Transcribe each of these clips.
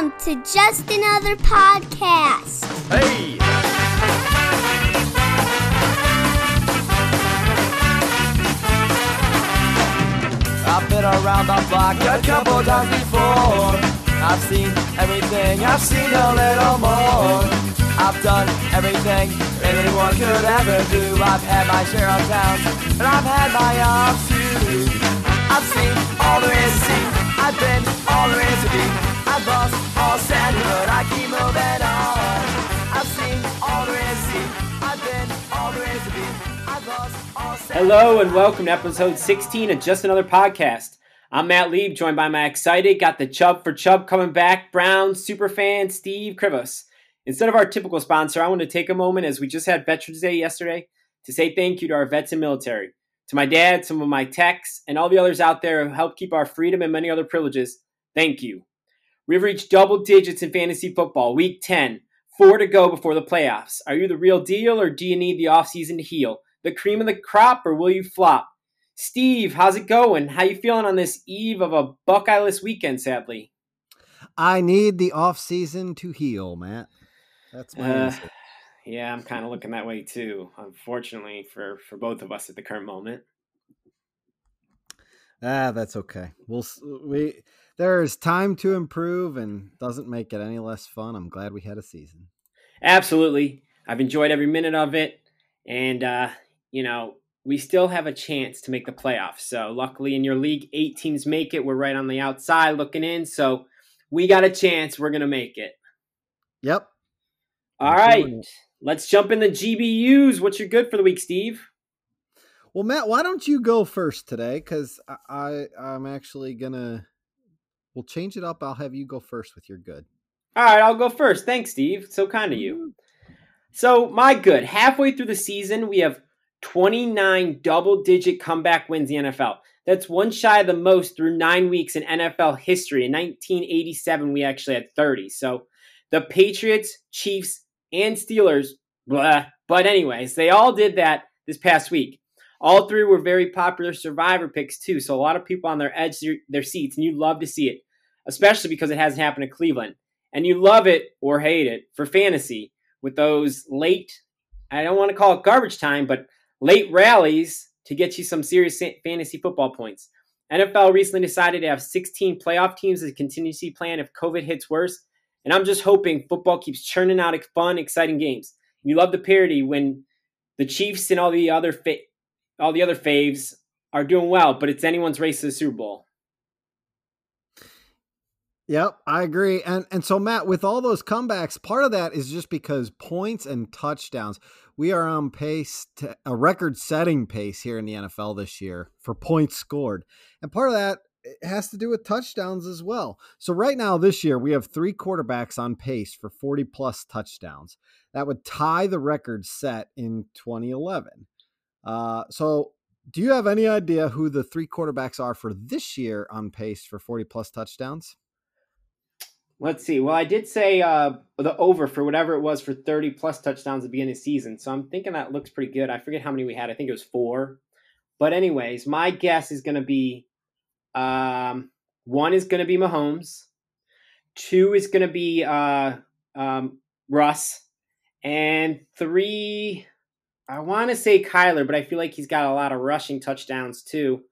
Welcome to Just Another Podcast. Hey! I've been around the block a couple times before. I've seen everything, I've seen a little more. I've done everything anyone could ever do. I've had my share of towns, and I've had my ups too. I've seen all there is to see. I've been all there is to be. Hello and welcome to episode 16 of Just Another Podcast. I'm Matt Lieb, joined by my excited, got the Chubb for Chubb coming back, Brown superfan Steve Krivos. Instead of our typical sponsor, I want to take a moment as we just had Veterans Day yesterday to say thank you to our vets and military, to my dad, some of my techs, and all the others out there who help keep our freedom and many other privileges. Thank you. We've reached double digits in fantasy football, week 10, four to go before the playoffs. Are you the real deal or do you need the offseason to heal? The cream of the crop or will you flop? Steve, how's it going? How you feeling on this eve of a Buckeyeless weekend, sadly? I need the off season to heal, Matt. That's my Uh, yeah, I'm kind of looking that way too. Unfortunately for for both of us at the current moment. Ah, that's okay. We'll we there's time to improve and doesn't make it any less fun. I'm glad we had a season. Absolutely, I've enjoyed every minute of it, and uh, you know we still have a chance to make the playoffs. So luckily, in your league, eight teams make it. We're right on the outside looking in, so we got a chance. We're gonna make it. Yep. All right, let's jump in the GBUs. What's your good for the week, Steve? Well, Matt, why don't you go first today? Because I, I I'm actually gonna. We'll change it up. I'll have you go first with your good. All right, I'll go first. Thanks, Steve. So kind of you. Mm-hmm. So, my good. Halfway through the season, we have 29 double digit comeback wins in the NFL. That's one shy of the most through nine weeks in NFL history. In 1987, we actually had 30. So, the Patriots, Chiefs, and Steelers, blah. But, anyways, they all did that this past week. All three were very popular survivor picks, too. So, a lot of people on their edge their seats, and you love to see it, especially because it hasn't happened to Cleveland and you love it or hate it for fantasy with those late, I don't want to call it garbage time, but late rallies to get you some serious fantasy football points. NFL recently decided to have 16 playoff teams as a contingency plan if COVID hits worse. And I'm just hoping football keeps churning out fun, exciting games. You love the parity when the Chiefs and all the other fa- all the other faves are doing well, but it's anyone's race to the Super Bowl. Yep, I agree. And and so Matt, with all those comebacks, part of that is just because points and touchdowns. We are on pace to a record-setting pace here in the NFL this year for points scored. And part of that has to do with touchdowns as well. So right now this year we have 3 quarterbacks on pace for 40 plus touchdowns. That would tie the record set in 2011. Uh so do you have any idea who the three quarterbacks are for this year on pace for 40 plus touchdowns? Let's see. Well, I did say uh, the over for whatever it was for 30 plus touchdowns at the beginning of the season. So I'm thinking that looks pretty good. I forget how many we had. I think it was four. But, anyways, my guess is going to be um, one is going to be Mahomes, two is going to be uh, um, Russ, and three, I want to say Kyler, but I feel like he's got a lot of rushing touchdowns too.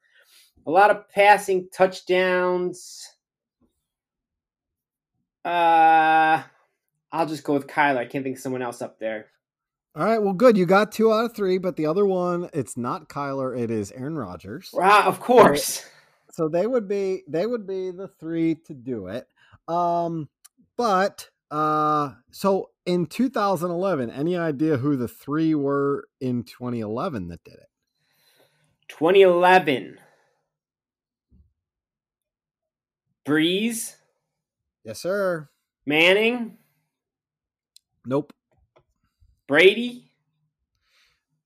A lot of passing touchdowns. Uh, I'll just go with Kyler. I can't think of someone else up there. All right, well, good. You got two out of three, but the other one, it's not Kyler. It is Aaron Rodgers. Wow, of course. So they would be they would be the three to do it. Um, but uh, so in 2011, any idea who the three were in 2011 that did it? 2011. Brees, Yes, sir. Manning, Nope. Brady.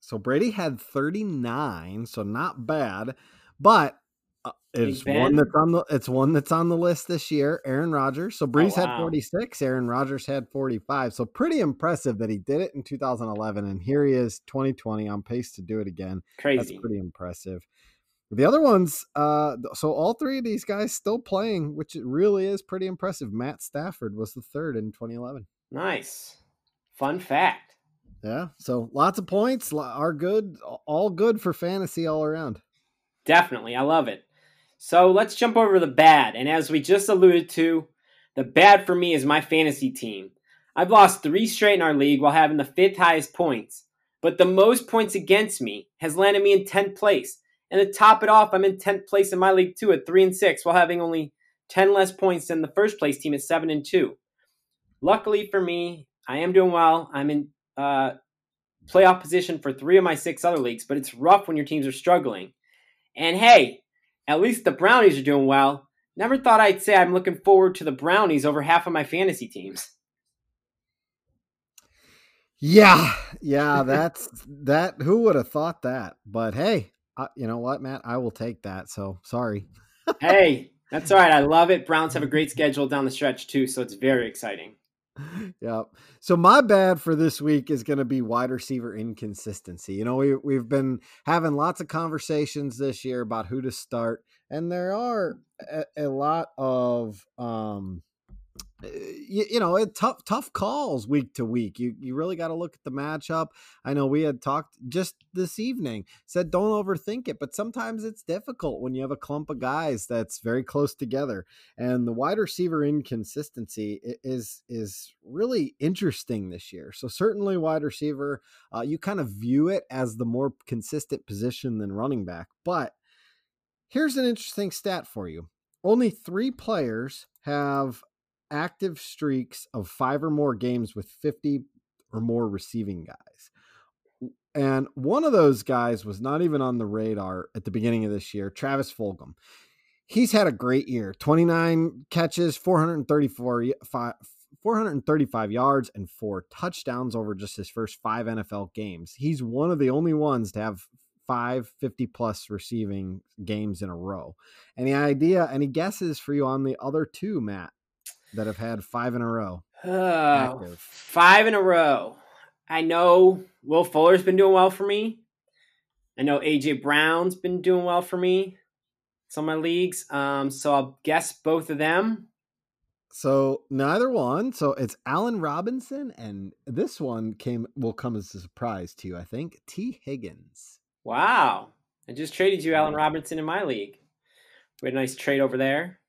So Brady had 39, so not bad, but it's one that's on the it's one that's on the list this year. Aaron Rodgers. So Brees had wow. 46, Aaron Rodgers had 45. So pretty impressive that he did it in 2011 and here he is 2020 on pace to do it again. That's Crazy. pretty impressive. The other ones, uh, so all three of these guys still playing, which it really is pretty impressive. Matt Stafford was the third in 2011. Nice. Fun fact. Yeah. So lots of points are good, all good for fantasy all around. Definitely. I love it. So let's jump over the bad. And as we just alluded to, the bad for me is my fantasy team. I've lost three straight in our league while having the fifth highest points, but the most points against me has landed me in 10th place. And to top it off, I'm in 10th place in my league too at 3 and 6 while having only 10 less points than the first place team at 7 and 2. Luckily for me, I am doing well. I'm in uh, playoff position for three of my six other leagues, but it's rough when your teams are struggling. And hey, at least the Brownies are doing well. Never thought I'd say I'm looking forward to the Brownies over half of my fantasy teams. Yeah, yeah, that's that. Who would have thought that? But hey, uh, you know what, Matt? I will take that. So sorry. hey, that's all right. I love it. Browns have a great schedule down the stretch too, so it's very exciting. Yeah. So my bad for this week is going to be wide receiver inconsistency. You know, we we've been having lots of conversations this year about who to start, and there are a, a lot of um you, you know, it tough tough calls week to week. You you really got to look at the matchup. I know we had talked just this evening, said don't overthink it, but sometimes it's difficult when you have a clump of guys that's very close together. And the wide receiver inconsistency is is really interesting this year. So certainly wide receiver, uh, you kind of view it as the more consistent position than running back. But here's an interesting stat for you. Only three players have active streaks of five or more games with 50 or more receiving guys. And one of those guys was not even on the radar at the beginning of this year, Travis Fulgham. He's had a great year 29 catches, 434, 435 yards, and four touchdowns over just his first five NFL games. He's one of the only ones to have five 50 plus receiving games in a row. Any idea, any guesses for you on the other two, Matt? That have had five in a row. Oh, five in a row. I know Will Fuller's been doing well for me. I know AJ Brown's been doing well for me. Some of my leagues. Um, so I'll guess both of them. So neither one. So it's Allen Robinson, and this one came will come as a surprise to you, I think. Tee Higgins. Wow. I just traded you Allen Robinson in my league. We had a nice trade over there.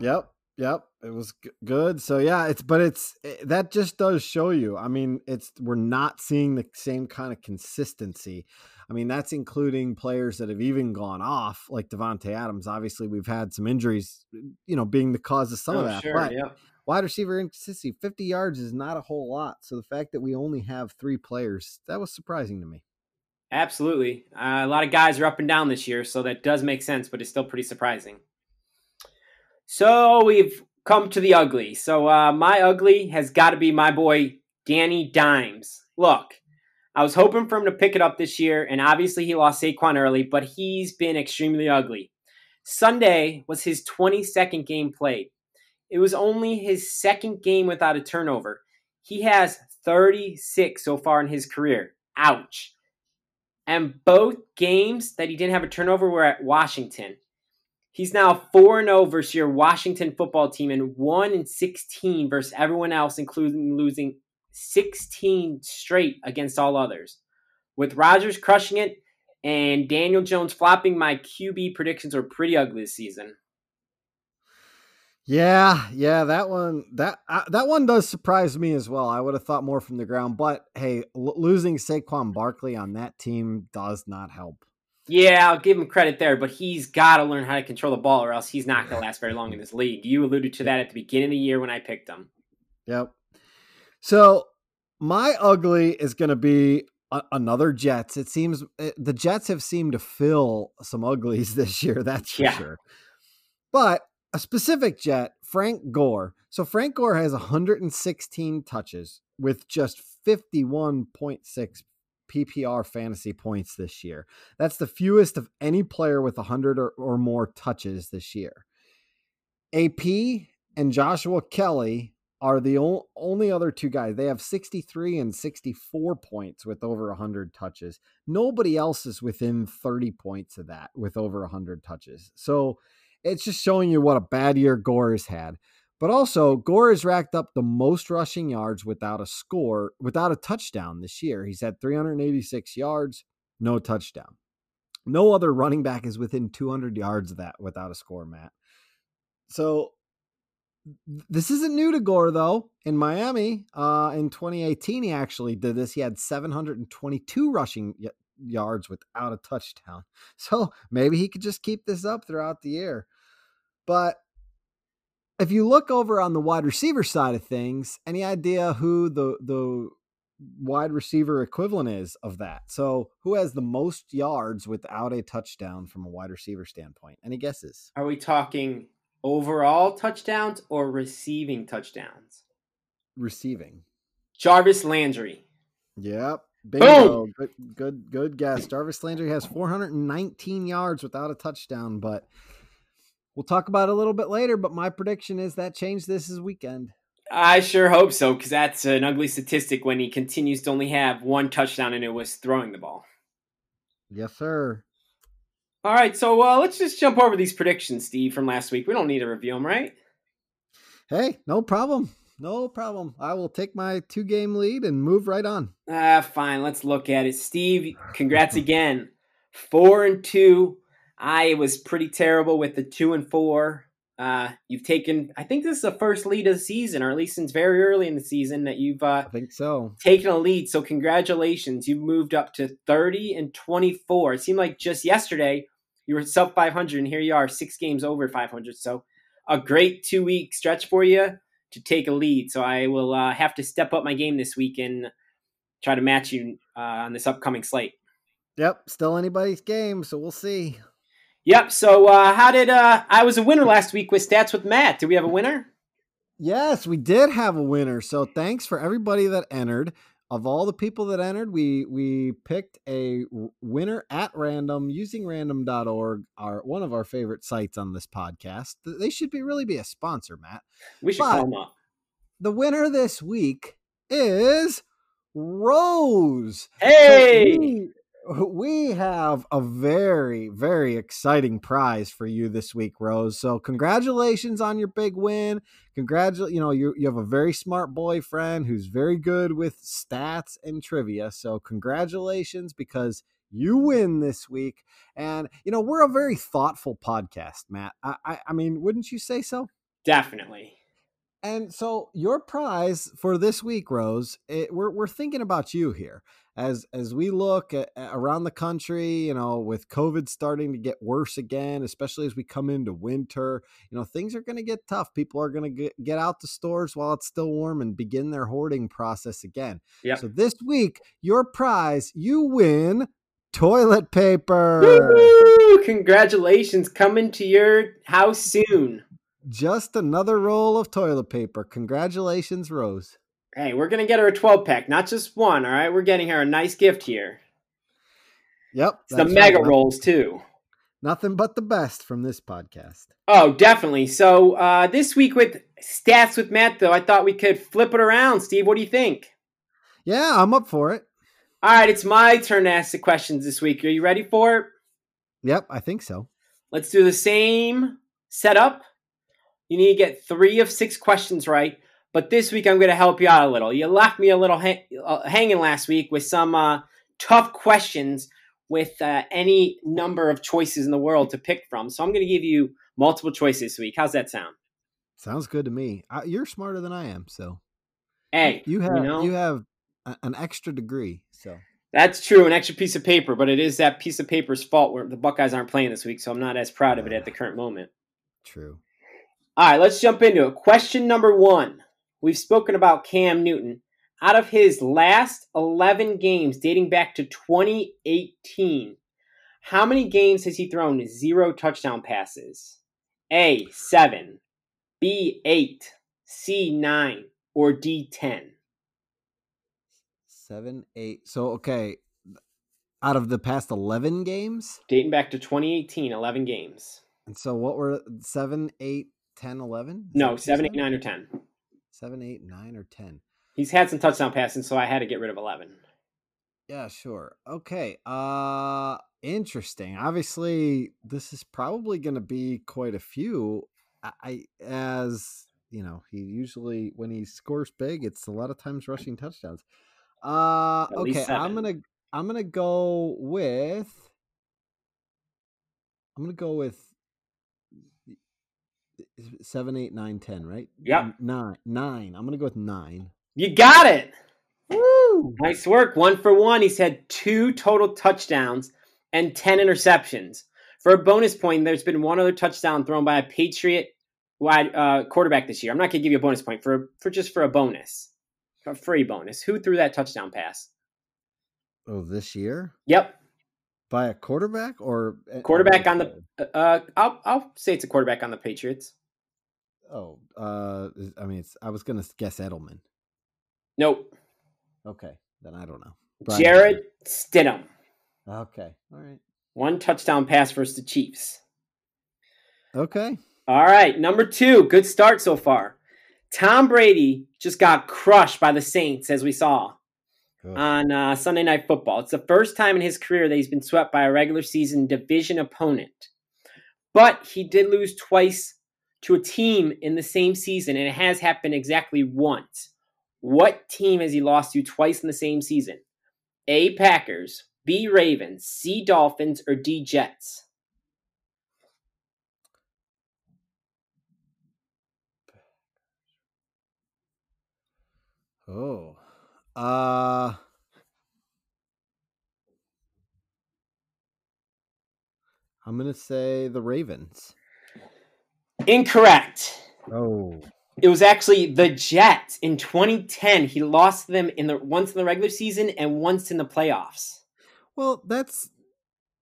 Yep. Yep, it was g- good. So yeah, it's but it's it, eh, that just does show you. I mean, it's we're not seeing the same kind of consistency. I mean, that's including players that have even gone off, like Davante Adams. Obviously, we've had some injuries, you know, being the cause of some oh, of that. Sure, but yeah. wide receiver inconsistency, fifty yards is not a whole lot. So the fact that we only have three players that was surprising to me. Absolutely, uh, a lot of guys are up and down this year, so that does make sense, but it's still pretty surprising. So we've come to the ugly. So uh, my ugly has got to be my boy Danny Dimes. Look, I was hoping for him to pick it up this year, and obviously he lost Saquon early, but he's been extremely ugly. Sunday was his 22nd game played. It was only his second game without a turnover. He has 36 so far in his career. Ouch. And both games that he didn't have a turnover were at Washington. He's now 4 0 versus your Washington football team and 1 and 16 versus everyone else, including losing 16 straight against all others. With Rodgers crushing it and Daniel Jones flopping, my QB predictions are pretty ugly this season. Yeah, yeah, that one that uh, that one does surprise me as well. I would have thought more from the ground, but hey, l- losing Saquon Barkley on that team does not help. Yeah, I'll give him credit there, but he's got to learn how to control the ball, or else he's not going to last very long in this league. You alluded to that at the beginning of the year when I picked him. Yep. So my ugly is going to be a- another Jets. It seems it, eh, the Jets have seemed to fill some uglies this year. That's for yeah. sure. But a specific Jet, Frank Gore. So Frank Gore has 116 touches with just 51.6 PPR fantasy points this year. That's the fewest of any player with 100 or, or more touches this year. AP and Joshua Kelley are the only other two guys. They have 63 and 64 points with over 100 touches. Nobody else is within 30 points of that with over 100 touches. So it's just showing you what a bad year Gore has had. But also, Gore has racked up the most rushing yards without a score, without a touchdown this year. He's had 386 yards, no touchdown. No other running back is within 200 yards of that without a score, Matt. So this isn't new to Gore though. In Miami, uh, in 2018, he actually did this. He had 722 rushing y- yards without a touchdown. So maybe he could just keep this up throughout the year. But if you look over on the wide receiver side of things, any idea who the the wide receiver equivalent is of that? So who has the most yards without a touchdown from a wide receiver standpoint? Any guesses? Are we talking overall touchdowns or receiving touchdowns? Receiving. Jarvis Landry. Yep. Bingo. Good, good, good guess. Jarvis Landry has 419 yards without a touchdown, but we'll talk about it a little bit later. But my prediction is that changed this is weekend. I sure hope so, because that's an ugly statistic when he continues to only have one touchdown and it was throwing the ball. Yes, sir. All right, so uh, let's just jump over these predictions, Steve, from last week. We don't need to review them, right? Hey, no problem. No problem. I will take my two game lead and move right on. Ah, fine. Let's look at it. Steve, congrats again. Four and two. I was pretty terrible with the two and four. Uh, you've taken, I think this is the first lead of the season, or at least since very early in the season, that you've uh, I think so. taken a lead. So congratulations. You've moved up to 30 and 24. It seemed like just yesterday you were sub 500, and here you are, six games over 500. So a great two week stretch for you to take a lead. So I will uh, have to step up my game this week and try to match you uh, on this upcoming slate. Yep. Still anybody's game, so we'll see. Yep. So uh, how did uh, I was a winner last week with stats with Matt? Do we have a winner? Yes, we did have a winner. So thanks for everybody that entered. Of all the people that entered, we we picked a winner at random using random.org, our one of our favorite sites on this podcast. They should be really be a sponsor, Matt. We should But- call him up. The winner this week is Rose. So Hey. we, we have a very, very exciting prize for you this week, Rose. So congratulations on your big win. Congratulate, you know, you, you have a very smart boyfriend who's very good with stats and trivia. So congratulations because you win this week. And, you know, we're a very thoughtful podcast, Matt. I, I, I mean, wouldn't you say so? Definitely. And so your prize for this week, Rose, it, we're we're thinking about you here as as we look at, around the country. You know, with COVID starting to get worse again, especially as we come into winter. You know, things are going to get tough. People are going to get out to stores while it's still warm and begin their hoarding process again. Yep. So this week, your prize, you win toilet paper. Woo! Congratulations. Coming to your house soon. Just another roll of toilet paper. Congratulations, Rose. Hey, we're gonna get her a 12 pack, not just one. All right, we're getting her a nice gift here. Yep. It's the mega right. rolls too. Nothing but the best from this podcast. Oh, definitely. So uh, this week with stats with Matt, though, I thought we could flip it around. Steve, what do you think? Yeah, I'm up for it. All right, it's my turn to ask the questions this week. Are you ready for it? Yep, I think so. Let's do the same setup. You need to get three of six questions right. But this week, I'm going to help you out a little. You left me a little ha- uh, hanging last week with some uh, tough questions with uh, any number of choices in the world to pick from. So I'm going to give you multiple choices this week. How's that sound? Sounds good to me. I, you're smarter than I am, so Hey, you have you, know, have a, an extra degree. So that's true, an extra piece of paper, but it is that piece of paper's fault where the Buckeyes aren't playing this week, so I'm not as proud of it at the current moment. true. All right, let's jump into it. Question number one. We've spoken about Cam Newton. Out of his last 11 games dating back to 2018, how many games has he thrown zero touchdown passes? A, 7, B, 8, C, 9, or D, 10? Seven, eight. So okay, out of the past eleven games, Dating back to 2018, 11 games. and so what were seven, eight, ten, eleven? Is that No, what 7, 8, 9, or 10. Seven, eight, nine, or ten. He's had some touchdown passing, so I had to get rid of 11. Yeah, sure. Okay. Uh interesting. Obviously, this is probably going to be quite a few. I, I as you know, he usually when he scores big, it's a lot of times rushing touchdowns. Uh At okay, I'm going to I'm going to go with I'm going to go with seven, eight, nine, ten, right? Yep. N- Nine. Nine. I'm going to go with nine. You got it. Woo! Nice work. One for one. He's had two total touchdowns and 10 interceptions. For a bonus point, there's been one other touchdown thrown by a Patriot wide uh, quarterback this year. I'm not going to give you a bonus point for for just for a bonus, a free bonus. Who threw that touchdown pass? Oh, this year? Yep, By a quarterback or quarterback or on the. Uh, I'll I'll say it's a quarterback on the Patriots. Oh, uh, I mean, it's, I was gonna guess Edelman. Nope, Okay, then I don't know. Brian Jarrett Stidham. Okay, all right. One touchdown pass versus the Chiefs. Okay. All right, number two. Good start so far. Tom Brady just got crushed by the Saints, as we saw Ugh. on uh, Sunday Night Football. It's the first time in his career that he's been swept by a regular season division opponent. But he did lose twice to a team in the same season, and it has happened exactly once. What team has he lost to twice in the same season? A. Packers, B. Ravens, C. Dolphins, or D. Jets? Oh. Uh. I'm gonna say the Ravens. Incorrect. Oh. It was actually the Jets in 2010. He lost them in the once in the regular season and once in the playoffs. Well, that's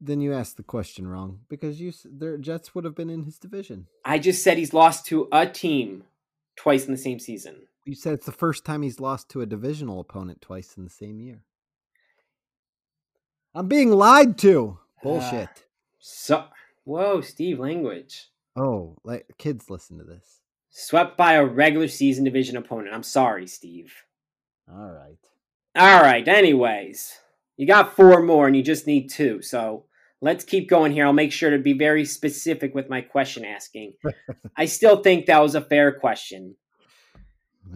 then you asked the question wrong because you their Jets would have been in his division. I just said he's lost to a team twice in the same season. You said it's the first time he's lost to a divisional opponent twice in the same year. I'm being lied to. Ah, Bullshit. So, whoa, Steve, language. oh, like kids listen to this. Swept by a regular season division opponent. I'm sorry, Steve. All right. All right, anyways, you got four more and you just need two. So let's keep going here. I'll make sure to be very specific with my question asking. I still think that was a fair question.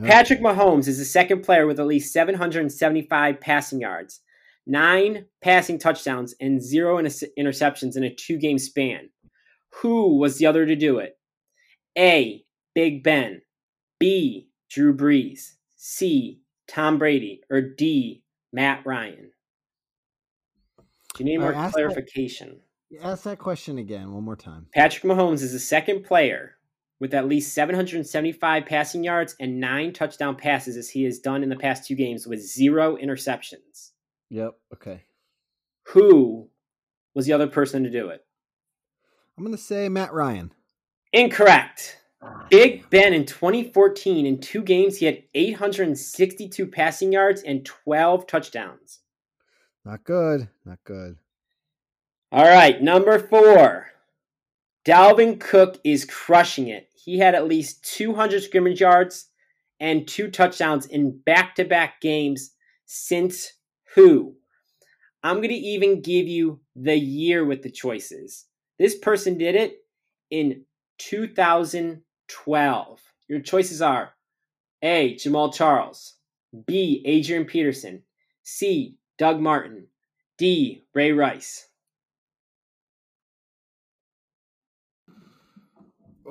Patrick Mahomes is the second player with at least 775 passing yards, nine passing touchdowns, and zero interceptions in a two game span. Who was the other to do it? A. Big Ben. B. Drew Brees. C. Tom Brady. Or D. Matt Ryan. Do you need Uh, more ask that- clarification? Ask that question again one more time. Patrick Mahomes is the second player with at least 775 passing yards and nine touchdown passes as he has done in the past two games with zero interceptions. Yep. Okay. Who was the other person to do it? I'm gonna say Matt Ryan. Incorrect. Big Ben in 2014, in two games, he had 862 passing yards and 12 touchdowns. Not good. Not good. All right, number four. Dalvin Cook is crushing it. He had at least 200 scrimmage yards and two touchdowns in back to back games since who? I'm going to even give you the year with the choices. This person did it in 2012. Your choices are A. Jamaal Charles, B. Adrian Peterson, C. Doug Martin, D. Ray Rice.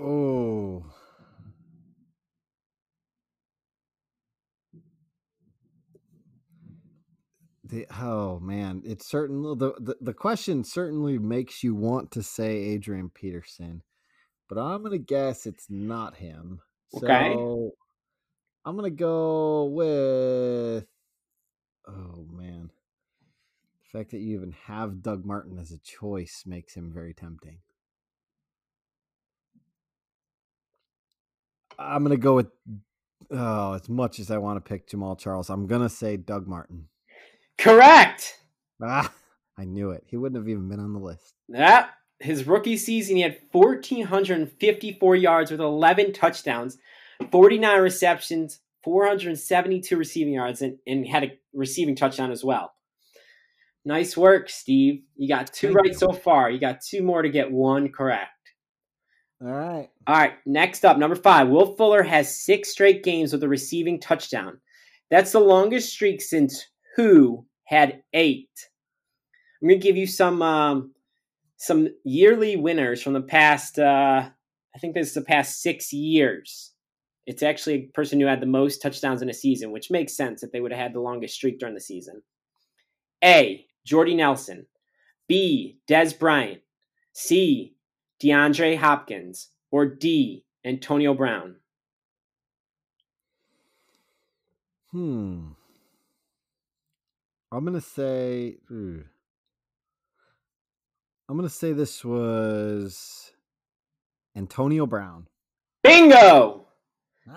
Oh. The, oh man, it's certain the, the the question certainly makes you want to say Adrian Peterson, but I'm gonna guess it's not him. Okay. So I'm gonna go with. Oh man, the fact that you even have Doug Martin as a choice makes him very tempting. I'm gonna go with. Oh, as much as I want to pick Jamaal Charles, I'm gonna say Doug Martin. Correct. Ah, I knew it. He wouldn't have even been on the list. That his rookie season, he had 1,454 yards with 11 touchdowns 49 receptions, 472 receiving yards, and, and had a receiving touchdown as well. Nice work, Steve. You got two Thank right you. so far. You got two more to get one correct. All right. All right, next up, number five. Will Fuller has six straight games with a receiving touchdown. That's the longest streak since who had eight. I'm gonna give you some um, some yearly winners from the past. Uh, I think this is the past six years. It's actually a person who had the most touchdowns in a season, which makes sense if they would have had the longest streak during the season. A. Jordy Nelson. B. Dez Bryant. C. DeAndre Hopkins. Or D. Antonio Brown. Hmm. I'm gonna say. ooh. I'm gonna say this was Antonio Brown. Bingo!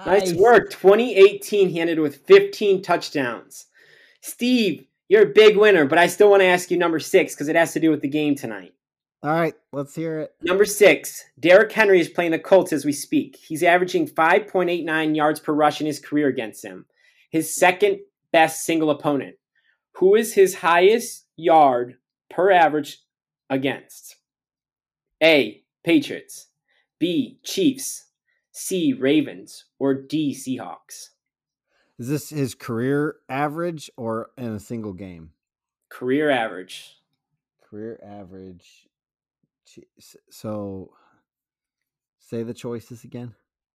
Nice work. 2018, he ended with 15 touchdowns. Steve, you're a big winner, but I still want to ask you number six because it has to do with the game tonight. All right, let's hear it. Number six, Derrick Henry is playing the Colts as we speak. He's averaging 5.89 yards per rush in his career against him, his second best single opponent. Who is his highest yard per average against? A. Patriots. B. Chiefs. C. Ravens. Or D. Seahawks. Is this his career average or in a single game? Career average. Career average. So, say the choices again.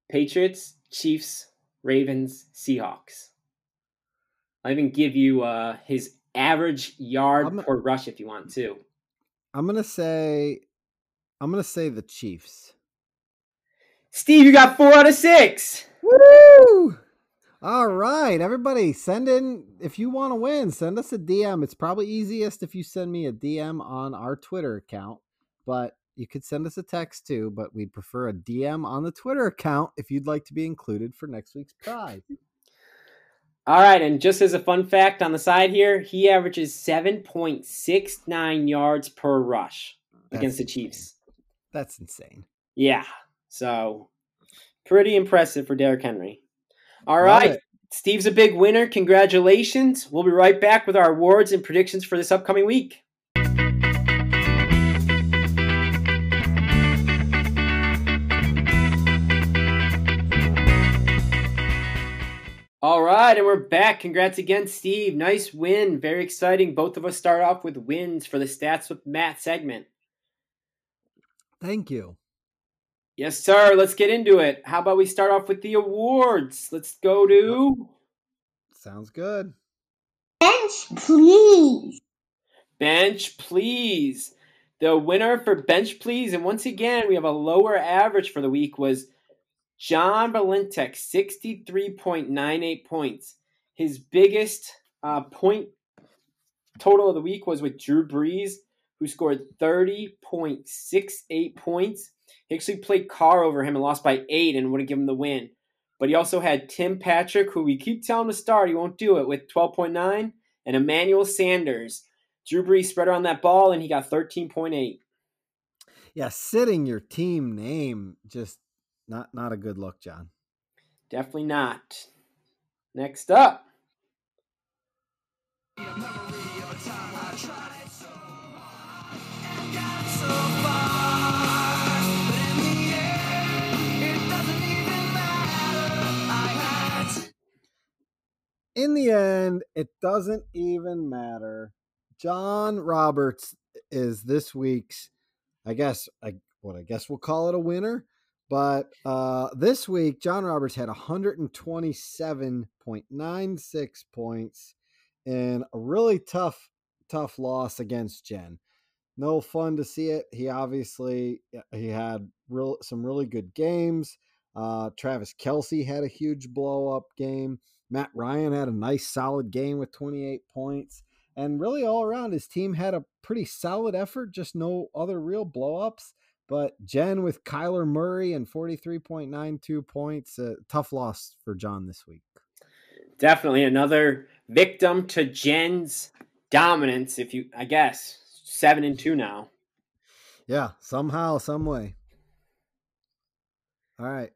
Patriots, Chiefs, Ravens, Seahawks. I'll even give you uh, his average yard I'm- per rush if you want to. I'm gonna say. I'm gonna say the Chiefs. Steve, you got four out of six. Woo! All right, everybody, send in if you want to win. Send us a DM. It's probably easiest if you send me a DM on our Twitter account, but you could send us a text too. But we'd prefer a DM on the Twitter account if you'd like to be included for next week's prize. All right, and just as a fun fact on the side here, he averages 7.69 yards per rush against the That's insane. Chiefs. That's insane. Yeah, so pretty impressive for Derrick Henry. All Love right, it. Steve's a big winner. Congratulations. We'll be right back with our awards and predictions for this upcoming week. All right, and we're back. Congrats again, Steve. Nice win. Very exciting. Both of us start off with wins for the Stats with Matt segment. Thank you. Yes, sir. Let's get into it. How about we start off with the awards? Let's go to Sounds good. Bench, please. Bench Please. The winner for Bench Please, and once again, we have a lower average for the week, was John Valentek, 63.98 points. His biggest uh, point total of the week was with Drew Brees, who scored 30.68 points. He actually played Carr over him and lost by eight and would have given him the win. But he also had Tim Patrick, who we keep telling to start, he won't do it, with 12.9, and Emmanuel Sanders. Drew Brees spread around that ball and he got 13.8. Yeah, sitting your team name just not not a good look, John. Definitely not. Next up. in the end, it doesn't even matter. John Roberts is this week's, I guess, I, what I guess we'll call it a winner. But uh, this week, John Roberts had 127.96 points in a really tough, tough loss against Jen. No fun to see it. He obviously he had real some really good games. Uh, Travis Kelce had a huge blow up game. Matt Ryan had a nice solid game with 28 points. And really all around his team had a pretty solid effort, just no other real blow blowups. But Jen with Kyler Murray and 43.92 points, a tough loss for John this week. Definitely another victim to Jen's dominance, if you I guess. Seven and two now. Yeah, somehow, some way. All right.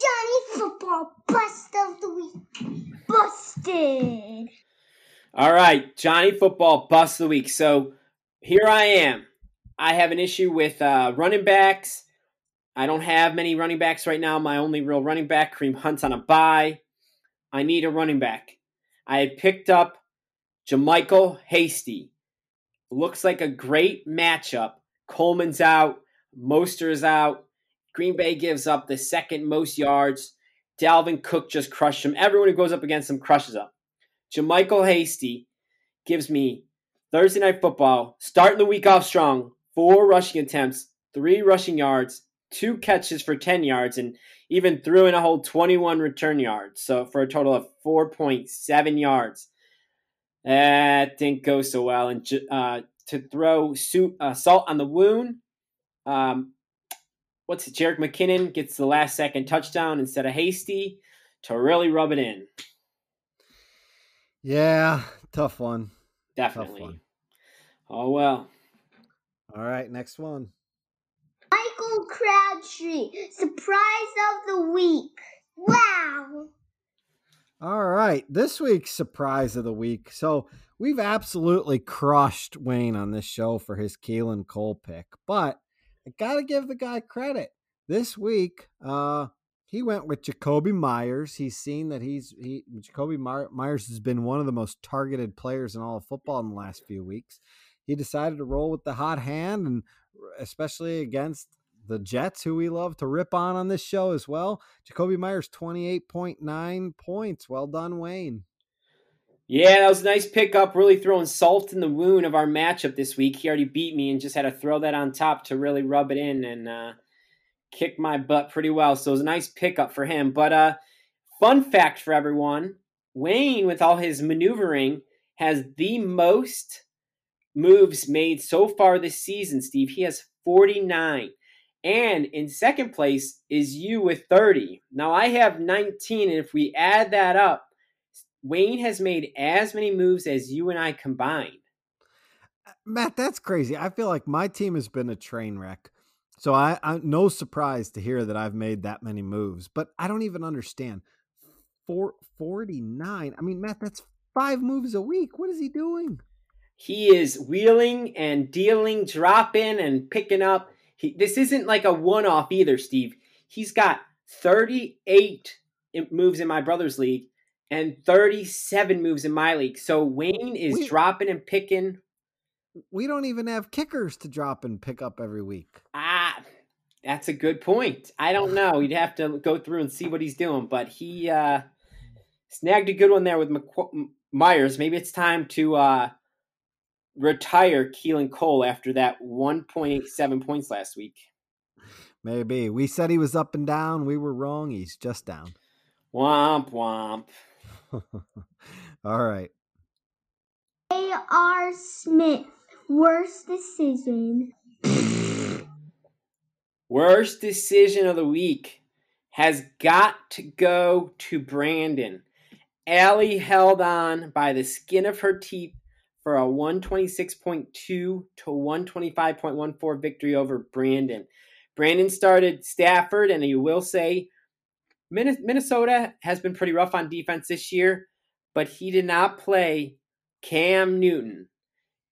Johnny football bust of the week. Busted. All right, Johnny Football Bust of the Week. So here I am. I have an issue with uh, running backs. I don't have many running backs right now. My only real running back, Kareem Hunt's on a bye. I need a running back. I had picked up JaMycal Hasty. Looks like a great matchup. Coleman's out, Mostert's is out. Green Bay gives up the second most yards. Dalvin Cook just crushed him. Everyone who goes up against him crushes him. JaMycal Hasty gives me Thursday night football, starting the week off strong, four rushing attempts, three rushing yards, two catches for 10 yards, and even threw in a whole 21 return yards. So for a total of 4.7 yards. That didn't go so well. And uh, to throw suit, uh, salt on the wound, um, what's it? Jerick McKinnon gets the last second touchdown instead of Hasty to really rub it in. Yeah, tough one. Definitely. Tough one. Oh well. All right, next one. Michael Crabtree, surprise of the week. Wow. All right, this week's surprise of the week. So we've absolutely crushed Wayne on this show for his Keelan Cole pick, but I gotta give the guy credit. This week, uh, he went with Jakobi Meyers. He's seen that he's he Jakobi Meyers has been one of the most targeted players in all of football in the last few weeks. He decided to roll with the hot hand, and especially against the Jets, who we love to rip on on this show as well. Jakobi point nine points. Well done, Wayne. Yeah, that was a nice pickup. Really throwing salt in the wound of our matchup this week. He already beat me and just had to throw that on top to really rub it in and uh, kick my butt pretty well. So it was a nice pickup for him. But uh, fun fact for everyone Wayne, with all his maneuvering, has the most moves made so far this season, Steve. He has 49. And in second place is you with 30. Now I have 19. And if we add that up, Wayne has made as many moves as you and I combined. Uh, Matt, that's crazy. I feel like my team has been a train wreck. So I, I no surprise to hear that I've made that many moves, but I don't even understand. Four, 49. I mean, Matt, that's five moves a week. What is he doing? He is wheeling and dealing, dropping and picking up. He, this isn't like a one off either, Steve. He's got 38 moves in my brother's league and 37 moves in my league. So Wayne is we, dropping and picking. We don't even have kickers to drop and pick up every week. Ah, that's a good point. I don't know. You'd have to go through and see what he's doing, but he uh, snagged a good one there with Meyers. Maybe it's time to uh, retire Keelan Cole after that 1.87 points last week. Maybe. We said he was up and down. We were wrong. He's just down. Womp womp. All right. A.R. Smith, worst decision. worst decision of the week has got to go to Brandon. Allie held on by the skin of her teeth for a 126.2 to 125.14 victory over Brandon. Brandon started Stafford, and you will say Minnesota has been pretty rough on defense this year, but he did not play Cam Newton.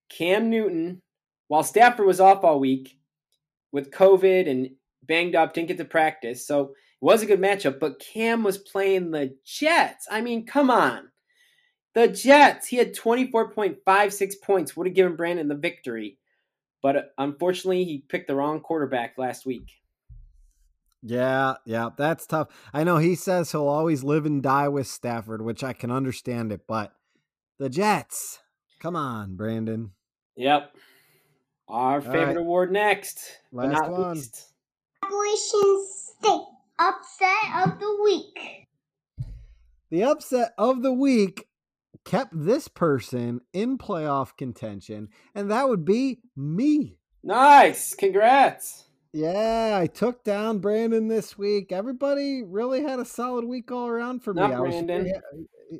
Cam Newton, while Stafford was off all week with COVID and banged up, didn't get to practice, so it was a good matchup, but Cam was playing the Jets. I mean, come on. The Jets, he had 24.56 points, would have given Brandon the victory. But uh, unfortunately, he picked the wrong quarterback last week. Yeah, yeah, that's tough. I know he says he'll always live and die with Stafford, which I can understand it, but the Jets. Come on, Brandon. Yep. Our All favorite right. award next. Last but not one. least. Appalachian State upset of the week. The upset of the week kept this person in playoff contention, and that would be me. Nice. Congrats. Yeah, I took down Brandon this week. Everybody really had a solid week all around for Not me. Brandon. Was, yeah,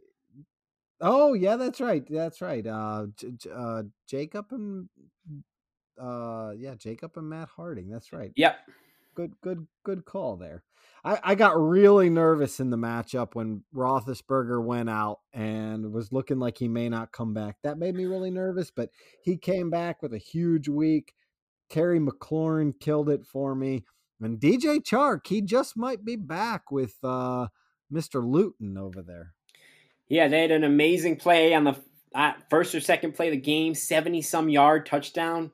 oh, yeah, that's right. That's right. Uh, uh, Jacob and uh, yeah, Jacob and Matt Harding. That's right. Yep. Good, good, good call there. I, I got really nervous in the matchup when Roethlisberger went out and was looking like he may not come back. That made me really nervous, but he came back with a huge week. Terry McLaurin killed it for me. And DJ Chark, he just might be back with uh, Mr. Luton over there. Yeah, they had an amazing play on the uh, first or second play of the game, 70 some yard touchdown.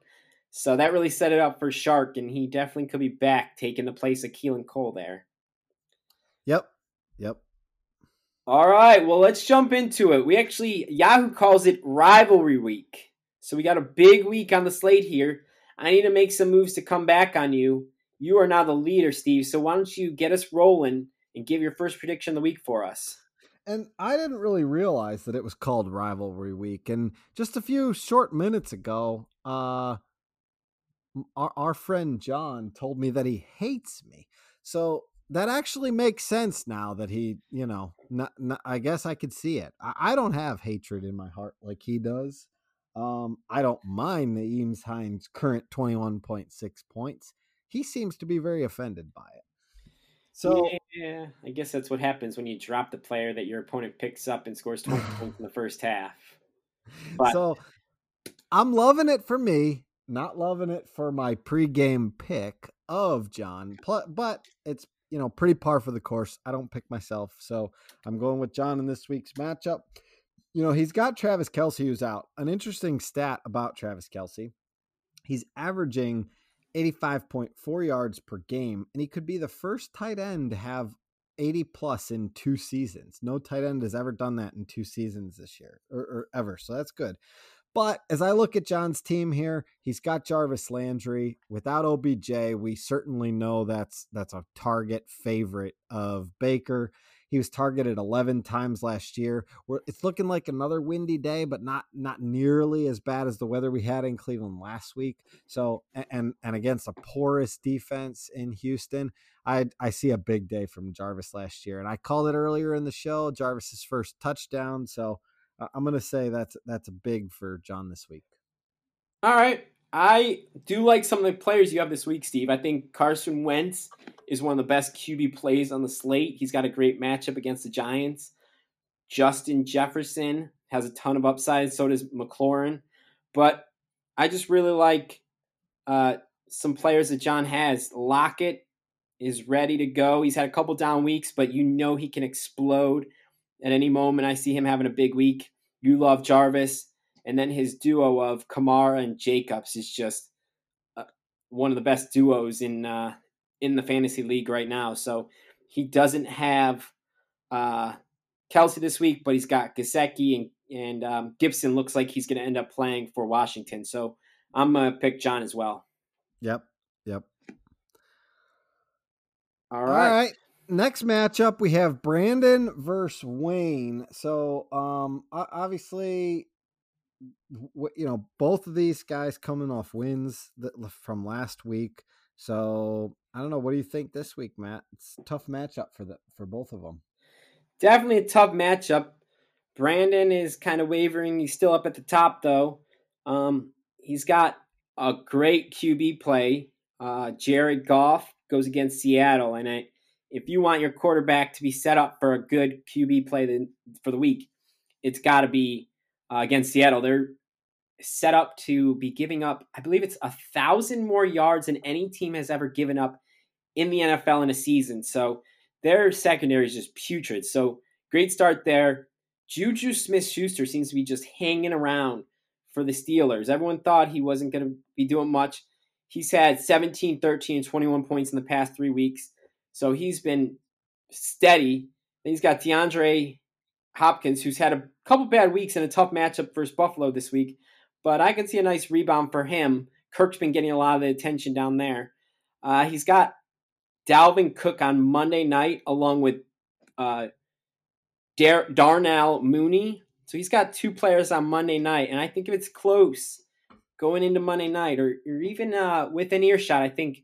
So that really set it up for Shark, and he definitely could be back taking the place of Keelan Cole there. Yep. Yep. All right. Well, let's jump into it. We actually, Yahoo calls it rivalry week. So we got a big week on the slate here. I need to make some moves to come back on you. You are now the leader, Steve. So why don't you get us rolling and give your first prediction of the week for us? And I didn't really realize that it was called rivalry week. And just a few short minutes ago, uh, our, our friend John told me that he hates me. So that actually makes sense now that he, you know, not, not, I guess I could see it. I, I, don't have hatred in my heart like he does. Um, I don't mind the Nyheim Hines' current 21.6 points. He seems to be very offended by it. So yeah, I guess that's what happens when you drop the player that your opponent picks up and scores 20 points in the first half. But, so I'm loving it for me, not loving it for my pregame pick of John. But it's you know, pretty par for the course. I don't pick myself, so I'm going with John in this week's matchup. You know, he's got Travis Kelce who's out. An interesting stat about Travis Kelce: he's averaging 85.4 yards per game, and he could be the first tight end to have 80 plus in two seasons. No tight end has ever done that in two seasons this year or, or ever. So that's good. But as I look at John's team here, he's got Jarvis Landry. Without OBJ, we certainly know that's that's a target favorite of Baker. He was targeted 11 times last year. It's looking like another windy day, but not not nearly as bad as the weather we had in Cleveland last week. So and and against a porous defense in Houston, I I see a big day from Jarvis last year. And I called it earlier in the show, Jarvis's first touchdown. So I'm to say that's that's big for John this week. All right. I do like some of the players you have this week, Steve. I think Carson Wentz is one of the best QB plays on the slate. He's got a great matchup against the Giants. Justin Jefferson has a ton of upside. So does McLaurin. But I just really like uh, some players that John has. Lockett is ready to go. He's had a couple down weeks, but you know he can explode at any moment. I see him having a big week. You love Jarvis, and then his duo of Kamara and Jacobs is just uh, one of the best duos in uh, in the fantasy league right now. So he doesn't have uh, Kelce this week, but he's got Gesicki and and um, Gibson looks like he's going to end up playing for Washington. So I'm gonna pick John as well. Yep. Yep. All right. All right next matchup we have Brandon versus Wayne. So um obviously you know both of these guys coming off wins from last week. So I don't know what do you think this week, Matt? It's tough matchup for the for both of them. Definitely a tough matchup. Brandon is kind of wavering. He's still up at the top though. Um he's got a great QB play. Uh Jared Goff goes against Seattle and I if you want your quarterback to be set up for a good QB play for the week, it's got to be uh, against Seattle. They're set up to be giving up, I believe it's a thousand more yards than any team has ever given up in the NFL in a season. So their secondary is just putrid. So great start there. Juju Smith Schuster seems to be just hanging around for the Steelers. Everyone thought he wasn't going to be doing much. He's had 17, 13, 21 points in the past three weeks. So he's been steady. Then he's got DeAndre Hopkins, who's had a couple bad weeks and a tough matchup versus Buffalo this week. But I can see a nice rebound for him. Kirk's been getting a lot of the attention down there. Uh, he's got Dalvin Cook on Monday night, along with uh, Dar- Darnell Mooney. So he's got two players on Monday night. And I think if it's close going into Monday night or, or even uh, with an earshot, I think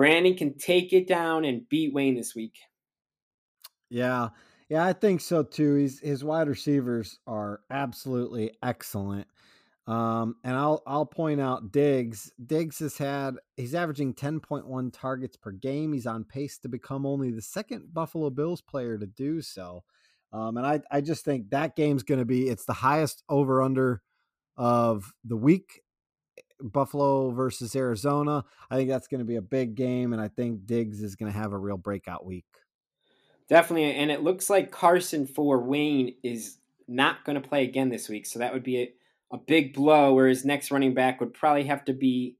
Brandon can take it down and beat Wayne this week. Yeah. Yeah, I think so too. He's his wide receivers are absolutely excellent. Um, and I'll I'll point out Diggs. Diggs has had he's averaging 10.1 targets per game. He's on pace to become only the second Buffalo Bills player to do so. Um, and I I just think that game's going to be it's the highest over under of the week. Buffalo versus Arizona. I think that's going to be a big game, and I think Diggs is going to have a real breakout week. Definitely, and it looks like Carson for Wayne is not going to play again this week, so that would be a, a big blow. Where his next running back would probably have to be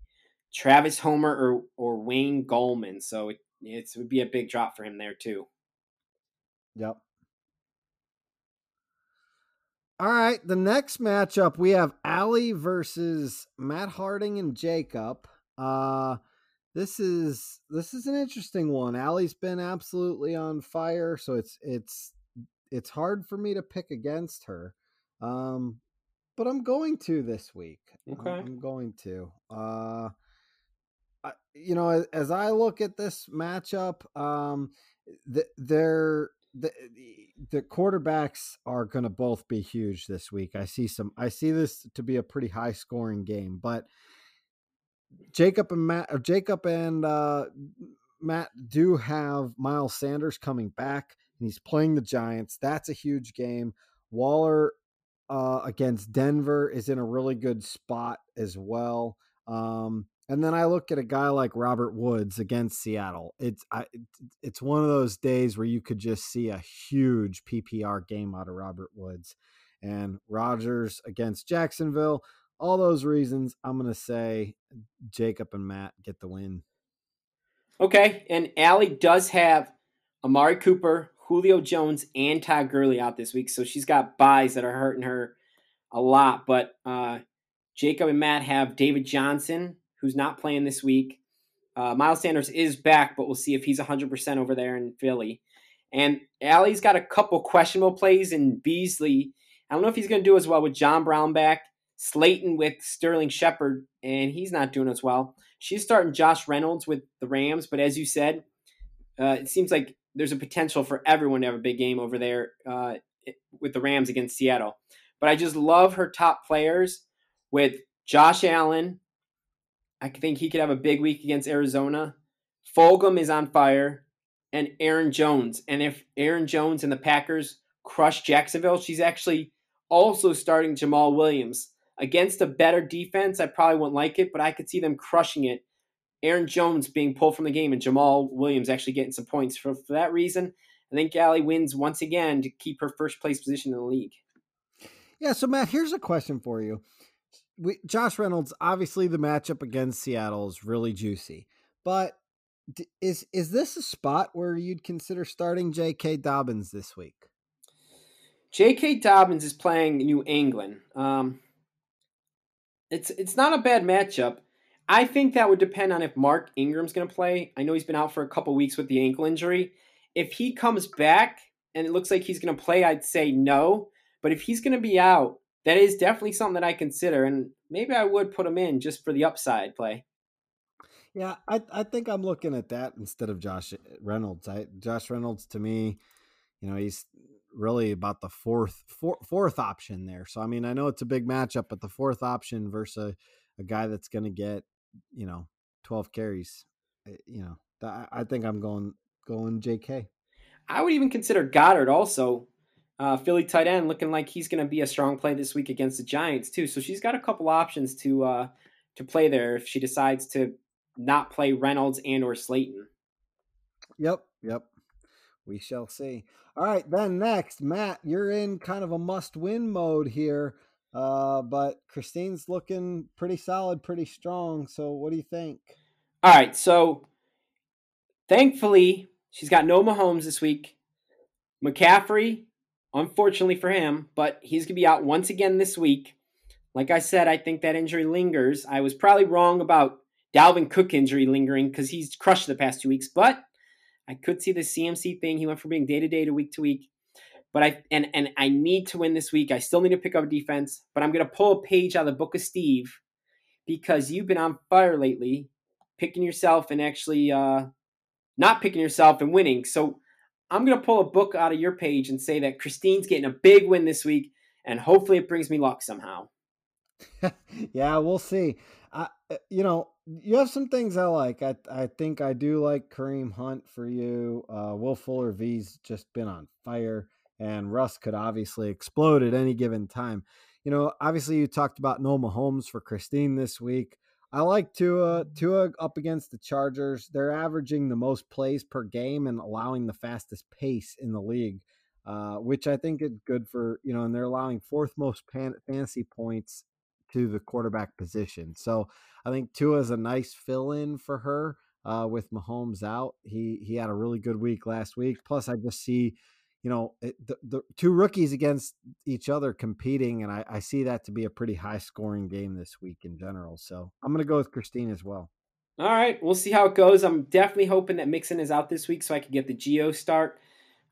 Travis Homer or or Wayne Gallman. So it it would be a big drop for him there too. Yep. All right, the next matchup we have Allie versus Matt Harding and Jacob. Uh this is this is an interesting one. Allie's been absolutely on fire, so it's it's it's hard for me to pick against her. Um, but I'm going to this week. Okay, I'm going to. Uh, I, you know, as, as, I look at this matchup, um, the, they're the the quarterbacks are going to both be huge this week. I see some. I see this to be a pretty high scoring game, but Jacob and Matt, or Jacob and uh, Matt do have Miles Sanders coming back, and he's playing the Giants. That's a huge game. Waller uh, against Denver is in a really good spot as well. Um, and then I look at a guy like Robert Woods against Seattle. It's I, it's one of those days where you could just see a huge PPR game out of Robert Woods, and Rodgers against Jacksonville all those reasons, I'm going to say Jacob and Matt get the win. Okay. And Allie does have Amari Cooper, Julio Jones, and Todd Gurley out this week. So she's got byes that are hurting her a lot. But uh, Jacob and Matt have David Johnson, who's not playing this week. Uh, Miles Sanders is back, but we'll see if he's 100% over there in Philly. And Allie's got a couple questionable plays in Beasley. I don't know if he's going to do as well with John Brown back. Slayton with Sterling Shepard, and he's not doing as well. She's starting Josh Reynolds with the Rams, but as you said, uh, it seems like there's a potential for everyone to have a big game over there uh, with the Rams against Seattle. But I just love her top players with Josh Allen. I think he could have a big week against Arizona. Fulgham is on fire, and Aaron Jones. And if Aaron Jones and the Packers crush Jacksonville, she's actually also starting Jamaal Williams against a better defense, I probably wouldn't like it, but I could see them crushing it. Aaron Jones being pulled from the game and Jamaal Williams actually getting some points. For, for that reason, I think Allie wins once again to keep her first place position in the league. Yeah, so Matt, here's a question for you. We, Josh Reynolds, obviously the matchup against Seattle is really juicy, but is is this a spot where you'd consider starting J.K. Dobbins this week? J.K. Dobbins is playing New England. Um, it's it's not a bad matchup. I think that would depend on if Mark Ingram's going to play. I know he's been out for a couple weeks with the ankle injury. If he comes back and it looks like he's going to play, I'd say no. But if he's going to be out, that is definitely something that I consider, and maybe I would put him in just for the upside play. Yeah, I I think I'm looking at that instead of Josh Reynolds. I Josh Reynolds to me, you know, he's really about the fourth four, fourth option there. So I mean, I know it's a big matchup, but the fourth option versus a, a guy that's going to get you know 12 carries, eh, you know, I, I think I'm going going J.K. I would even consider Goedert also. Uh, Philly tight end looking like he's going to be a strong play this week against the Giants too. So she's got a couple options to uh, to play there if she decides to not play Reynolds and or Slayton. Yep, yep. We shall see. All right, then next, Matt, you're in kind of a must-win mode here, uh, but Christine's looking pretty solid, pretty strong. So, what do you think? All right, so thankfully she's got no Mahomes this week. McCaffrey, unfortunately for him, but he's gonna be out once again this week. Like I said, I think that injury lingers. I was probably wrong about Dalvin Cook injury lingering because he's crushed the past two weeks, but I could see the CMC thing. He went from being day to day to week to week. But I and and I need to win this week. I still need to pick up defense, but I'm gonna pull a page out of the book of Steve because you've been on fire lately, picking yourself and actually uh, not picking yourself and winning. So I'm gonna pull a book out of your page and say that Christine's getting a big win this week, and hopefully it brings me luck somehow. yeah, we'll see. Uh, you know, you have some things I like. I I think I do like Kareem Hunt for you. Uh, Will Fuller V's just been on fire, and Russ could obviously explode at any given time. You know, obviously you talked about Noah Mahomes for Christine this week. I like Tua. Tua up against the Chargers. They're averaging the most plays per game and allowing the fastest pace in the league, uh, which I think is good for you know. And they're allowing fourth most pan- fantasy points to the quarterback position. So I think Tua is a nice fill in for her uh, with Mahomes out. He he had a really good week last week. Plus, I just see, you know, it, the, the two rookies against each other competing, and I, I see that to be a pretty high scoring game this week in general. So I'm going to go with Christine as well. All right, we'll see how it goes. I'm definitely hoping that Mixon is out this week so I could get the Gio start.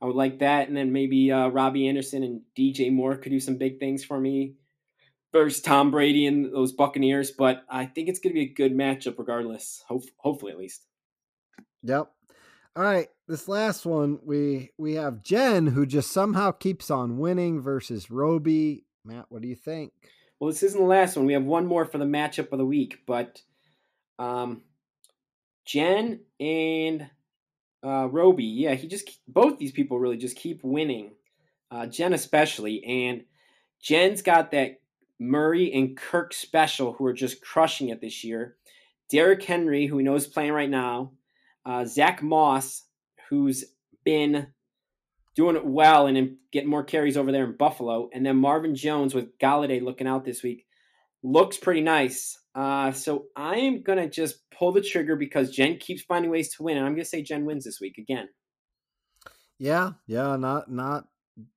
I would like that, and then maybe uh, Robbie Anderson and DJ Moore could do some big things for me versus Tom Brady and those Buccaneers, but I think it's going to be a good matchup regardless. Hope, hopefully, at least. Yep. All right, this last one we we have Jen who just somehow keeps on winning versus Roby. Matt, what do you think? Well, this isn't the last one. We have one more for the matchup of the week, but um, Jen and uh, Roby, yeah, he just both these people really just keep winning. Uh, Jen especially, and Jen's got that Murray and Kirk Special, who are just crushing it this year. Derrick Henry, who we know is playing right now. Uh, Zach Moss, who's been doing it well and getting more carries over there in Buffalo. And then Marvin Jones with Golladay looking out this week. Looks pretty nice. Uh, so I am going to just pull the trigger because Jen keeps finding ways to win. And I'm going to say Jen wins this week again. Yeah, yeah, not not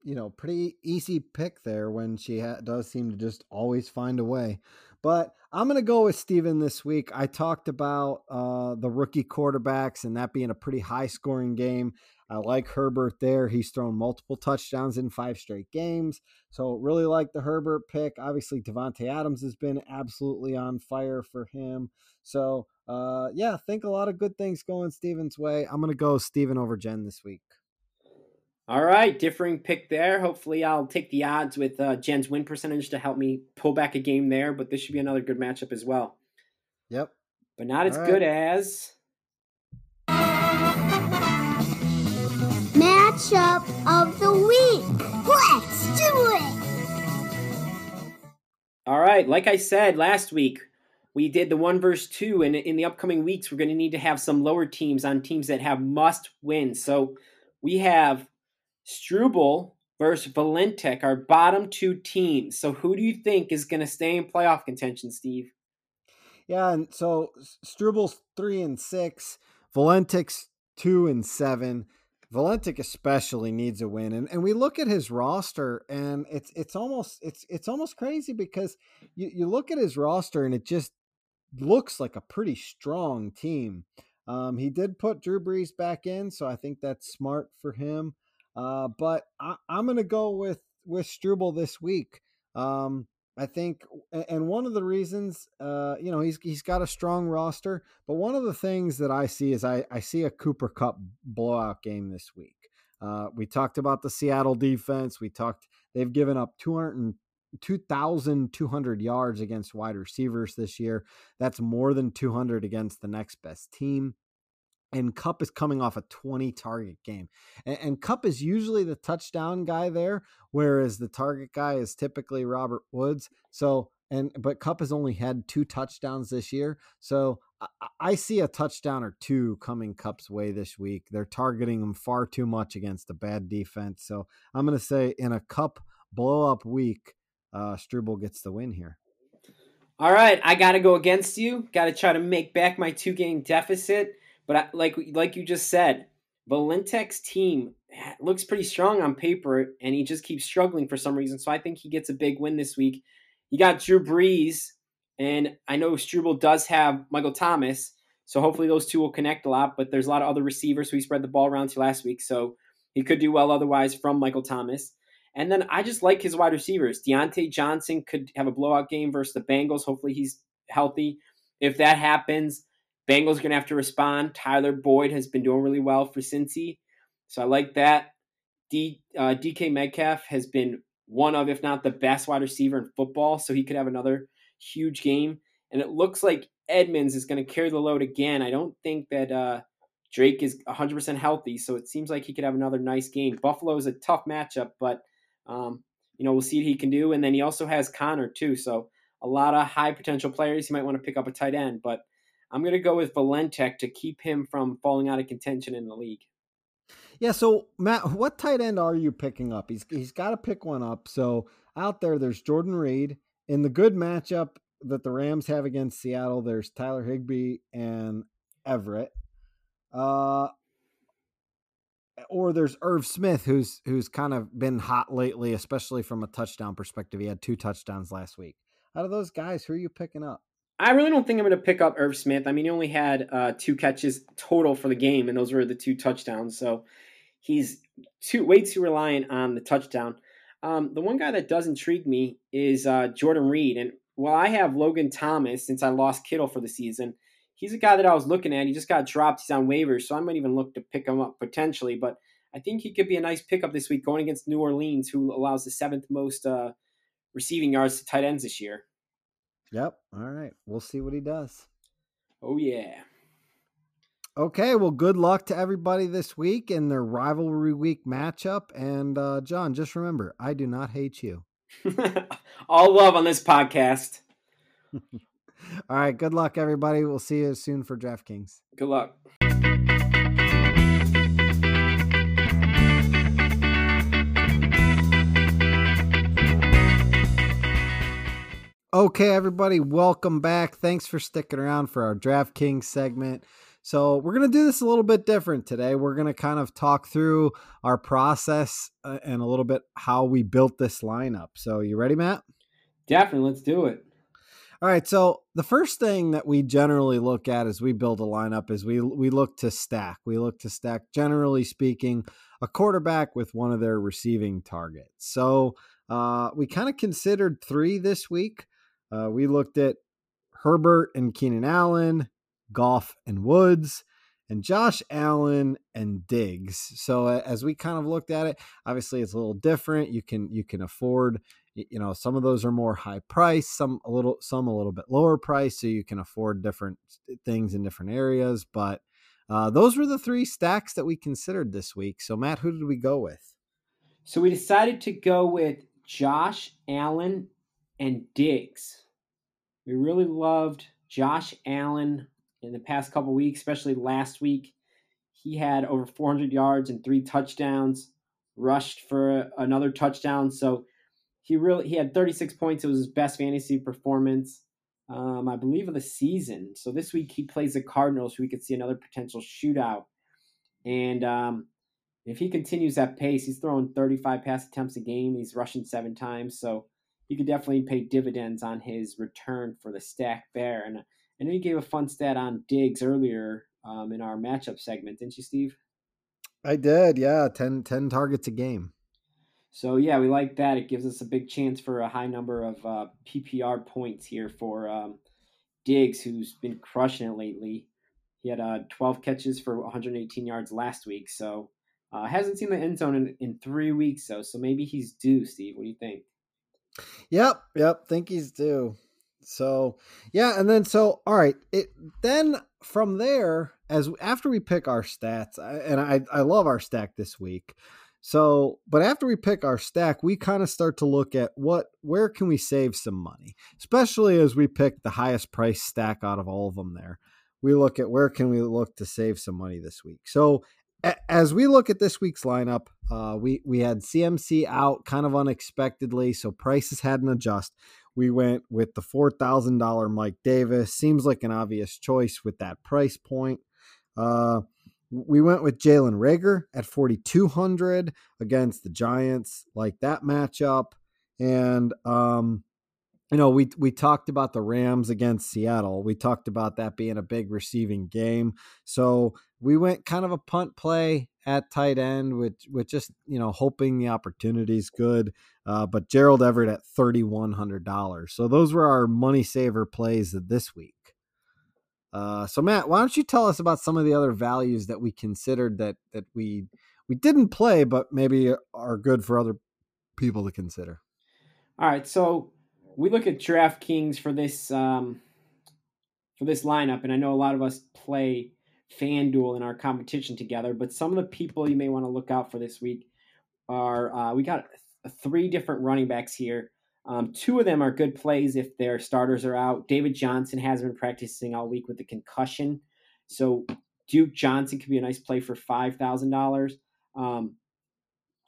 you know, pretty easy pick there when she ha- does seem to just always find a way. But I'm going to go with Steven this week. I talked about uh, the rookie quarterbacks and that being a pretty high scoring game. I like Herbert there. He's thrown multiple touchdowns in five straight games. So, really like the Herbert pick. Obviously, Davante Adams has been absolutely on fire for him. So, uh, yeah, think a lot of good things going Steven's way. I'm going to go Steven over Jen this week. All right, differing pick there. Hopefully, I'll take the odds with uh, Jen's win percentage to help me pull back a game there, but this should be another good matchup as well. Yep. But not as right. good as. Matchup of the week. Let's do it. All right, like I said last week, we did the one versus two, and in the upcoming weeks, we're going to need to have some lower teams on teams that have must win. So we have Struble versus Valentic are bottom two teams. So who do you think is going to stay in playoff contention, Steve? Yeah, and so Struble's three and six, Valentic's two and seven. Valentic especially needs a win, and, and we look at his roster, and it's it's almost it's it's almost crazy because you, you look at his roster, and it just looks like a pretty strong team. Um, he did put Drew Brees back in, so I think that's smart for him. Uh, but I, am going to go with with Struble this week. Um, I think, and one of the reasons, uh, you know, he's he's got a strong roster, but one of the things that I see is I I see a Cooper Kupp blowout game this week. Uh, we talked about the Seattle defense. We talked they've given up 200 2,200 yards against wide receivers this year. That's more than 200 against the next best team and Kupp is coming off a 20 target game. And, and, Kupp is usually the touchdown guy there, whereas the target guy is typically Robert Woods. So, and but Kupp has only had two touchdowns this year. So I, I see a touchdown or two coming Kupp's way this week. They're targeting him far too much against a bad defense. So I'm going to say in a Kupp blow up week, uh, Struble gets the win here. All right, I got to go against you. Got to try to make back my two game deficit. But like like you just said, Valentek's team looks pretty strong on paper, and he just keeps struggling for some reason. So I think he gets a big win this week. You got Drew Brees, and I know Struble does have Michael Thomas, so hopefully those two will connect a lot. But there's a lot of other receivers who he spread the ball around to last week, so he could do well otherwise from Michael Thomas. And then I just like his wide receivers. Diontae Johnson could have a blowout game versus the Bengals. Hopefully he's healthy. If that happens, Bengals are going to have to respond. Tyler Boyd has been doing really well for Cincy. So I like that. D, uh, DK Metcalf has been one of, if not the best wide receiver in football. So he could have another huge game, and it looks like Edmonds is going to carry the load again. I don't think that uh, Drake is 100% healthy, so it seems like he could have another nice game. Buffalo is a tough matchup, but um, you know we'll see what he can do. And then he also has Conner too, so a lot of high potential players. He might want to pick up a tight end, but I'm going to go with Valentek to keep him from falling out of contention in the league. Yeah, so Matt, what tight end are you picking up? He's he's got to pick one up. So out there, there's Jordan Reed in the good matchup that the Rams have against Seattle. There's Tyler Higbee and Everett. Uh, or there's Irv Smith, who's who's kind of been hot lately, especially from a touchdown perspective. He had two touchdowns last week. Out of those guys, who are you picking up? I really don't think I'm going to pick up Irv Smith. I mean, he only had uh, two catches total for the game, and those were the two touchdowns. So he's too way too reliant on the touchdown. Um, the one guy that does intrigue me is uh, Jordan Reed, and while I have Logan Thomas since I lost Kittle for the season, he's a guy that I was looking at. He just got dropped. He's on waivers, so I might even look to pick him up potentially. But I think he could be a nice pickup this week going against New Orleans, who allows the seventh most uh, receiving yards to tight ends this year. Yep. All right. We'll see what he does. Oh yeah. Okay, well, good luck to everybody this week in their rivalry week matchup. And uh, John, just remember, I do not hate you. All love on this podcast. All right, good luck, everybody. We'll see you soon for DraftKings. Good luck. Okay, everybody, welcome back. Thanks for sticking around for our DraftKings segment. So, we're going to do this a little bit different today. We're going to kind of talk through our process uh, and a little bit how we built this lineup. So, you ready, Matt? Definitely. Let's do it. All right. So, the first thing that we generally look at as we build a lineup is we we look to stack. We look to stack generally speaking a quarterback with one of their receiving targets. So, uh, we kind of considered three this week. Uh, we looked at Herbert and Keenan Allen, Goff and Woods, and Josh Allen and Diggs. So as we kind of looked at it, obviously it's a little different. You can you can afford you know some of those are more high price, some a little some a little bit lower price, so you can afford different things in different areas. But uh, those were the three stacks that we considered this week. So Matt, who did we go with? So we decided to go with Josh Allen and Diggs. We really loved Josh Allen in the past couple weeks, especially last week. He had over 400 yards and three touchdowns, rushed for another touchdown. So he really he had 36 points. It was his best fantasy performance, um, I believe, of the season. So this week he plays the Cardinals, so we could see another potential shootout. And um, if he continues that pace, he's throwing 35 pass attempts a game. He's rushing seven times, so he could definitely pay dividends on his return for the stack there. And I know you gave a fun stat on Diggs earlier um, in our matchup segment, didn't you, Steve? I did, yeah. 10, 10 targets a game. So yeah, we like that. It gives us a big chance for a high number of uh, PPR points here for um, Diggs, who's been crushing it lately. He had uh, 12 catches for 118 yards last week, so uh, hasn't seen the end zone in, in three weeks, though. So maybe he's due. Steve, what do you think? Yep, yep. Think he's due. So yeah, and then so all right. It then from there as after we pick our stats, and I I love our stack this week. So, but after we pick our stack, we kind of start to look at what where can we save some money, especially as we pick the highest price stack out of all of them. There, we look at where can we look to save some money this week. So, as we look at this week's lineup, uh, we we had CMC out kind of unexpectedly, so prices hadn't adjust. We went with the four thousand dollar Mike Davis. Seems like an obvious choice with that price point. Uh, we went with Jalen Reagor at forty two hundred against the Giants. Like that matchup, and um, you know, we we talked about the Rams against Seattle. We talked about that being a big receiving game. So we went kind of a punt play at tight end, with with just you know hoping the opportunity's good. Uh, but Gerald Everett at thirty one hundred dollars. So those were our money saver plays this week. Uh, so Matt, why don't you tell us about some of the other values that we considered that that we we didn't play, but maybe are good for other people to consider. All right, so we look at DraftKings for this um, for this lineup, and I know a lot of us play FanDuel in our competition together, but some of the people you may want to look out for this week are uh, we got three different running backs here. Um, two of them are good plays if their starters are out. David Johnson has been practicing all week with the concussion, so Duke Johnson could be a nice play for five thousand um, dollars.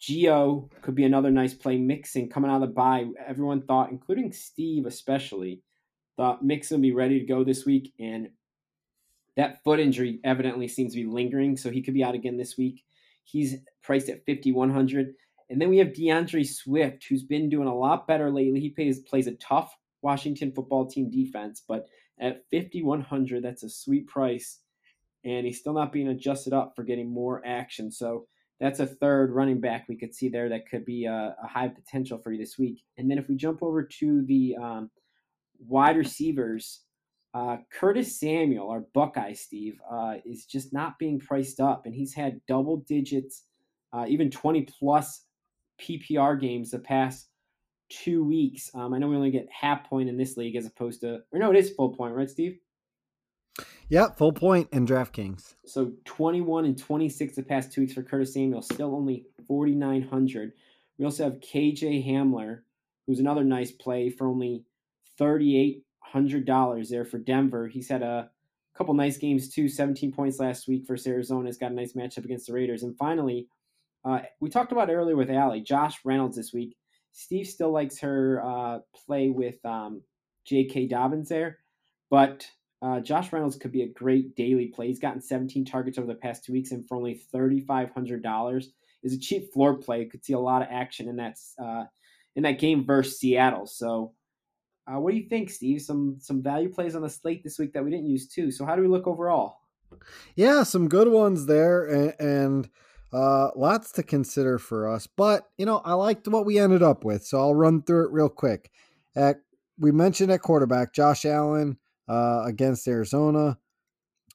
Gio could be another nice play. Mixon coming out of the bye. Everyone thought, including Steve especially, thought Mixon would be ready to go this week, and that foot injury evidently seems to be lingering, so he could be out again this week. He's priced at 5100 And then we have D'Andre Swift, who's been doing a lot better lately. He plays plays a tough Washington football team defense, but at 5100 that's a sweet price. And he's still not being adjusted up for getting more action. So that's a third running back we could see there that could be a, a high potential for you this week. And then if we jump over to the um, wide receivers, uh, Curtis Samuel, our Buckeye Steve, uh, is just not being priced up, and he's had double digits, uh, even 20 plus PPR games the past two weeks. Um, I know we only get half point in this league as opposed to, or no, it is full point, right, Steve? Yeah, full point in DraftKings. So 21 and 26 the past two weeks for Curtis Samuel, still only 4,900. We also have KJ Hamler, who's another nice play for only $3,800 there for Denver. He's had a couple nice games too, 17 points last week for Arizona. He's got a nice matchup against the Raiders. And finally, uh, we talked about earlier with Allie, Josh Reynolds this week. Steve still likes her uh, play with um, J.K. Dobbins there, but uh, Josh Reynolds could be a great daily play. He's gotten 17 targets over the past two weeks, and for only $3,500 is a cheap floor play. Could see a lot of action in that uh, in that game versus Seattle. So, uh, what do you think, Steve? Some some value plays on the slate this week that we didn't use too. So, how do we look overall? Yeah, some good ones there, and, and uh, lots to consider for us. But you know, I liked what we ended up with, so I'll run through it real quick. At we mentioned at quarterback, Josh Allen uh, against Arizona.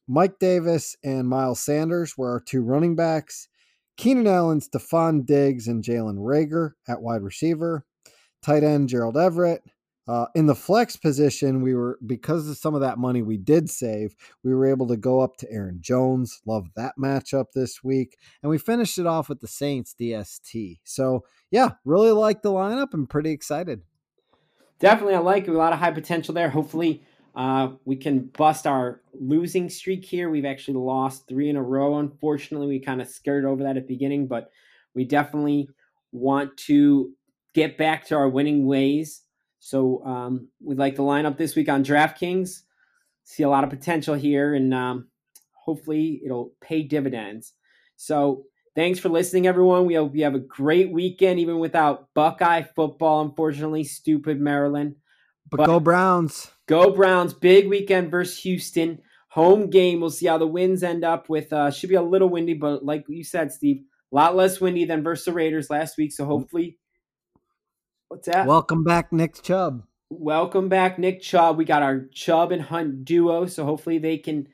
Mike Davis and Miles Sanders were our two running backs. Keenan Allen, Stefon Diggs, and Jalen Reagor at wide receiver. Tight end Gerald Everett. Uh, in the flex position, we were because of some of that money we did save, we were able to go up to Aaron Jones. Love that matchup this week, and we finished it off with the Saints DST. So yeah, really like the lineup. I'm pretty excited. Definitely, I like it. A lot of high potential there. Hopefully, uh, we can bust our losing streak here. We've actually lost three in a row. Unfortunately, we kind of skirted over that at the beginning, but we definitely want to get back to our winning ways. So um, we'd like to line up this week on DraftKings. See a lot of potential here, and um, hopefully it'll pay dividends. So thanks for listening, everyone. We hope you have a great weekend, even without Buckeye football. Unfortunately, stupid Maryland. But, but go Browns. Go Browns. Big weekend versus Houston. Home game. We'll see how the winds end up with. Uh, should be a little windy, but like you said, Steve, a lot less windy than versus the Raiders last week. So hopefully, what's that? Welcome back, Nick Chubb. Welcome back, Nick Chubb. We got our Chubb and Hunt duo. So hopefully they can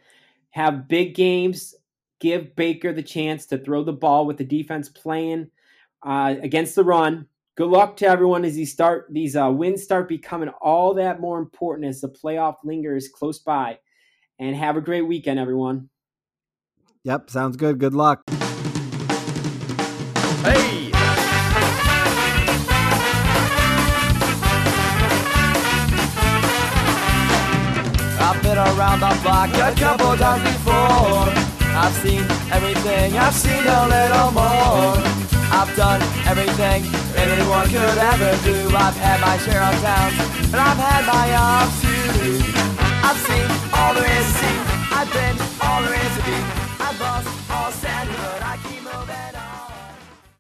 have big games. Give Baker the chance to throw the ball with the defense playing uh, against the run good luck to everyone as these start these uh, wins start becoming all that more important as the playoff lingers close by. And have a great weekend, everyone. Yep, sounds good. Good luck. Block a couple times before. I've seen everything, I've seen a little more. I've done everything anyone could ever do. I've had my share of towns, and I've had my ups too. I've seen all there is to see. I've been all there is to be. I've lost.